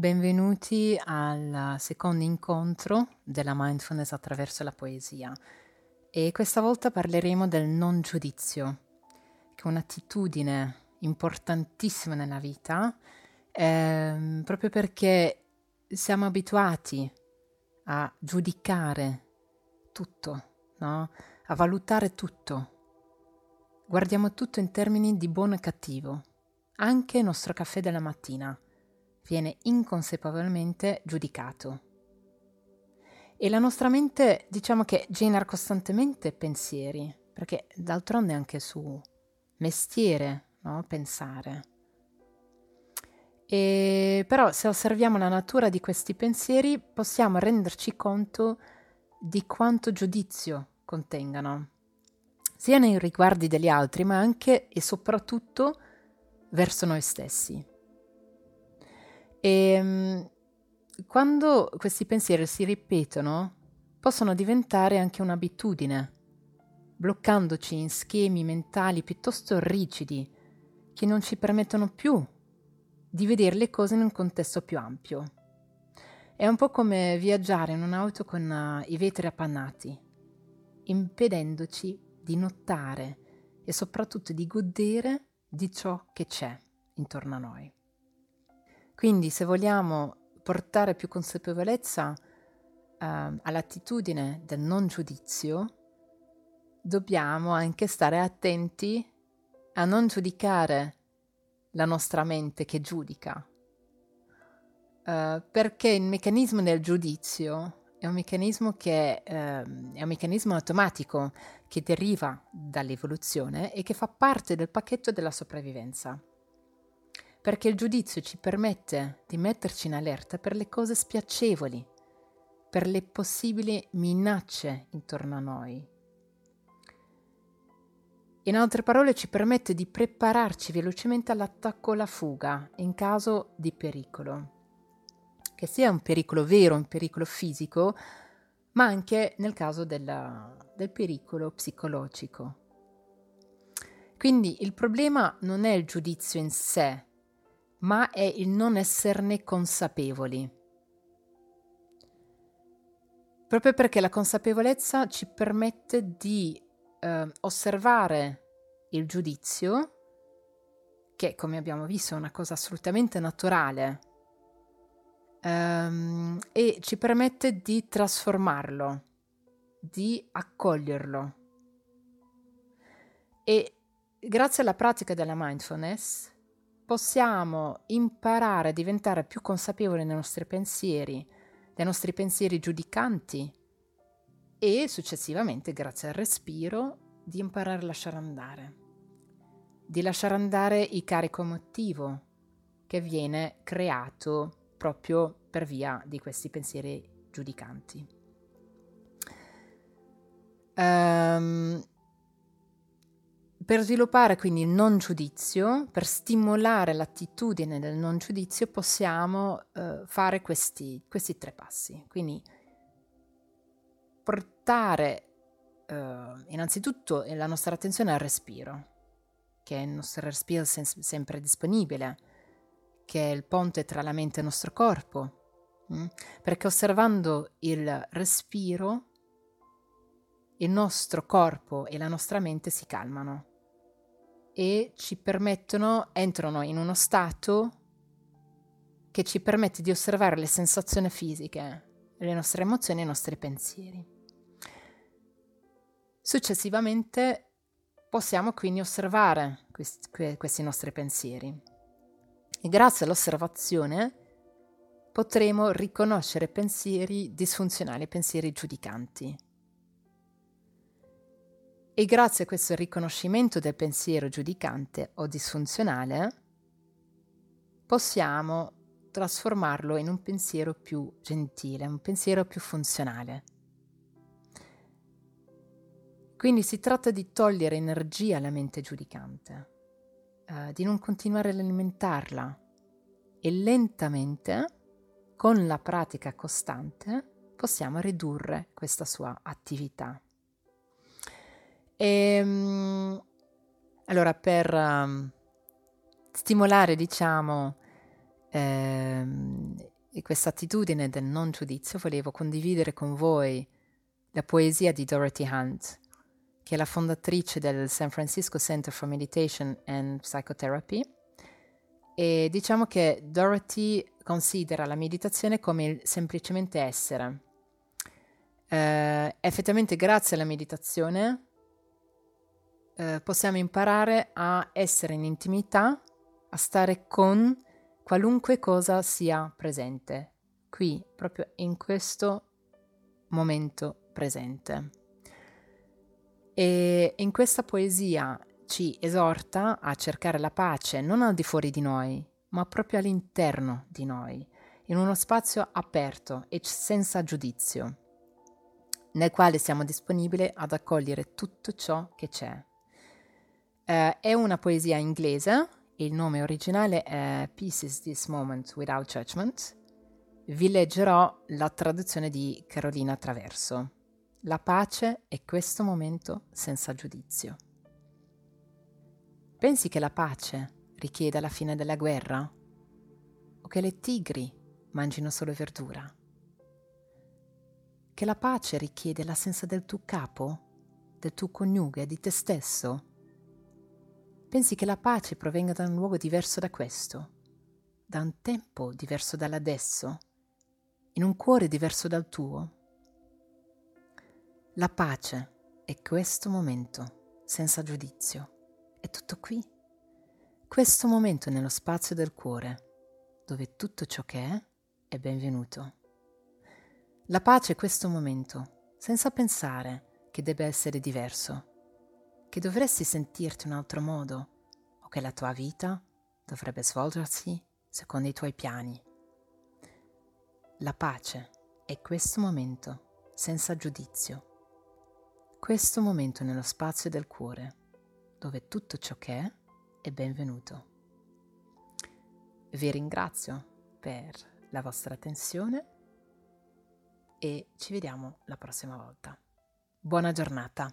Benvenuti al secondo incontro della mindfulness attraverso la poesia e questa volta parleremo del non giudizio, che è un'attitudine importantissima nella vita, ehm, proprio perché siamo abituati a giudicare tutto, no? a valutare tutto. Guardiamo tutto in termini di buono e cattivo, anche il nostro caffè della mattina viene inconsapevolmente giudicato. E la nostra mente diciamo che genera costantemente pensieri, perché d'altronde è anche su mestiere no? pensare. E però se osserviamo la natura di questi pensieri possiamo renderci conto di quanto giudizio contengano, sia nei riguardi degli altri, ma anche e soprattutto verso noi stessi. E ehm, quando questi pensieri si ripetono, possono diventare anche un'abitudine, bloccandoci in schemi mentali piuttosto rigidi che non ci permettono più di vedere le cose in un contesto più ampio. È un po' come viaggiare in un'auto con uh, i vetri appannati, impedendoci di notare e soprattutto di godere di ciò che c'è intorno a noi. Quindi se vogliamo portare più consapevolezza uh, all'attitudine del non giudizio, dobbiamo anche stare attenti a non giudicare la nostra mente che giudica, uh, perché il meccanismo del giudizio è un meccanismo che uh, è un meccanismo automatico che deriva dall'evoluzione e che fa parte del pacchetto della sopravvivenza perché il giudizio ci permette di metterci in allerta per le cose spiacevoli, per le possibili minacce intorno a noi. In altre parole ci permette di prepararci velocemente all'attacco o alla fuga in caso di pericolo, che sia un pericolo vero, un pericolo fisico, ma anche nel caso della, del pericolo psicologico. Quindi il problema non è il giudizio in sé, ma è il non esserne consapevoli. Proprio perché la consapevolezza ci permette di eh, osservare il giudizio, che come abbiamo visto è una cosa assolutamente naturale, ehm, e ci permette di trasformarlo, di accoglierlo. E grazie alla pratica della mindfulness possiamo imparare a diventare più consapevoli dei nostri pensieri, dei nostri pensieri giudicanti e successivamente, grazie al respiro, di imparare a lasciare andare, di lasciare andare il carico emotivo che viene creato proprio per via di questi pensieri giudicanti. Um, per sviluppare quindi il non giudizio, per stimolare l'attitudine del non giudizio, possiamo eh, fare questi, questi, tre passi. Quindi portare eh, innanzitutto la nostra attenzione al respiro, che è il nostro respiro sem- sempre disponibile, che è il ponte tra la mente e il nostro corpo, mh? Mm? perché osservando il respiro il nostro corpo e la nostra mente si calmano e ci permettono, entrano in uno stato che ci permette di osservare le sensazioni fisiche, le nostre emozioni e i nostri pensieri. Successivamente possiamo quindi osservare questi, questi nostri pensieri e grazie all'osservazione potremo riconoscere pensieri disfunzionali, pensieri giudicanti. E grazie a questo riconoscimento del pensiero giudicante o disfunzionale, possiamo trasformarlo in un pensiero più gentile, un pensiero più funzionale. Quindi si tratta di togliere energia alla mente giudicante, eh, di non continuare ad alimentarla e lentamente, con la pratica costante, possiamo ridurre questa sua attività. E, ehm, allora, per um, stimolare, diciamo, di questa attitudine del non giudizio volevo condividere con voi la poesia di Dorothy Hunt, che è la fondatrice del San Francisco Center for Meditation and Psychotherapy. E diciamo che Dorothy considera la meditazione come il semplicemente essere. Eh, effettivamente grazie alla meditazione eh, possiamo imparare a essere in intimità, a stare con qualunque cosa sia presente, qui, proprio in questo momento presente. E in questa poesia ci esorta a cercare la pace non al di fuori di noi, ma proprio all'interno di noi, in uno spazio aperto e senza giudizio, nel quale siamo disponibili ad accogliere tutto ciò che c'è. Eh, è una poesia inglese, il nome originale è Pieces This Moment Without Judgment. Vi leggerò la traduzione di Carolina Traverso. La pace è questo momento senza giudizio. Pensi che la pace richieda la fine della guerra? O che le tigri mangino solo verdura? Che la pace richiede l'assenza del tuo capo, del tuo coniuge, di te stesso? Pensi che la pace provenga da un luogo diverso da questo, da un tempo diverso dall'adesso, in un cuore diverso dal tuo? La pace è questo momento, senza giudizio. È tutto qui. Questo momento nello spazio del cuore, dove tutto ciò che è è benvenuto. La pace è questo momento, senza pensare che debba essere diverso, che dovresti sentirti un altro modo o che la tua vita dovrebbe svolgersi secondo i tuoi piani. La pace è questo momento, senza giudizio questo momento nello spazio del cuore, dove tutto ciò che è è benvenuto. Vi ringrazio per la vostra attenzione e ci vediamo la prossima volta. Buona giornata!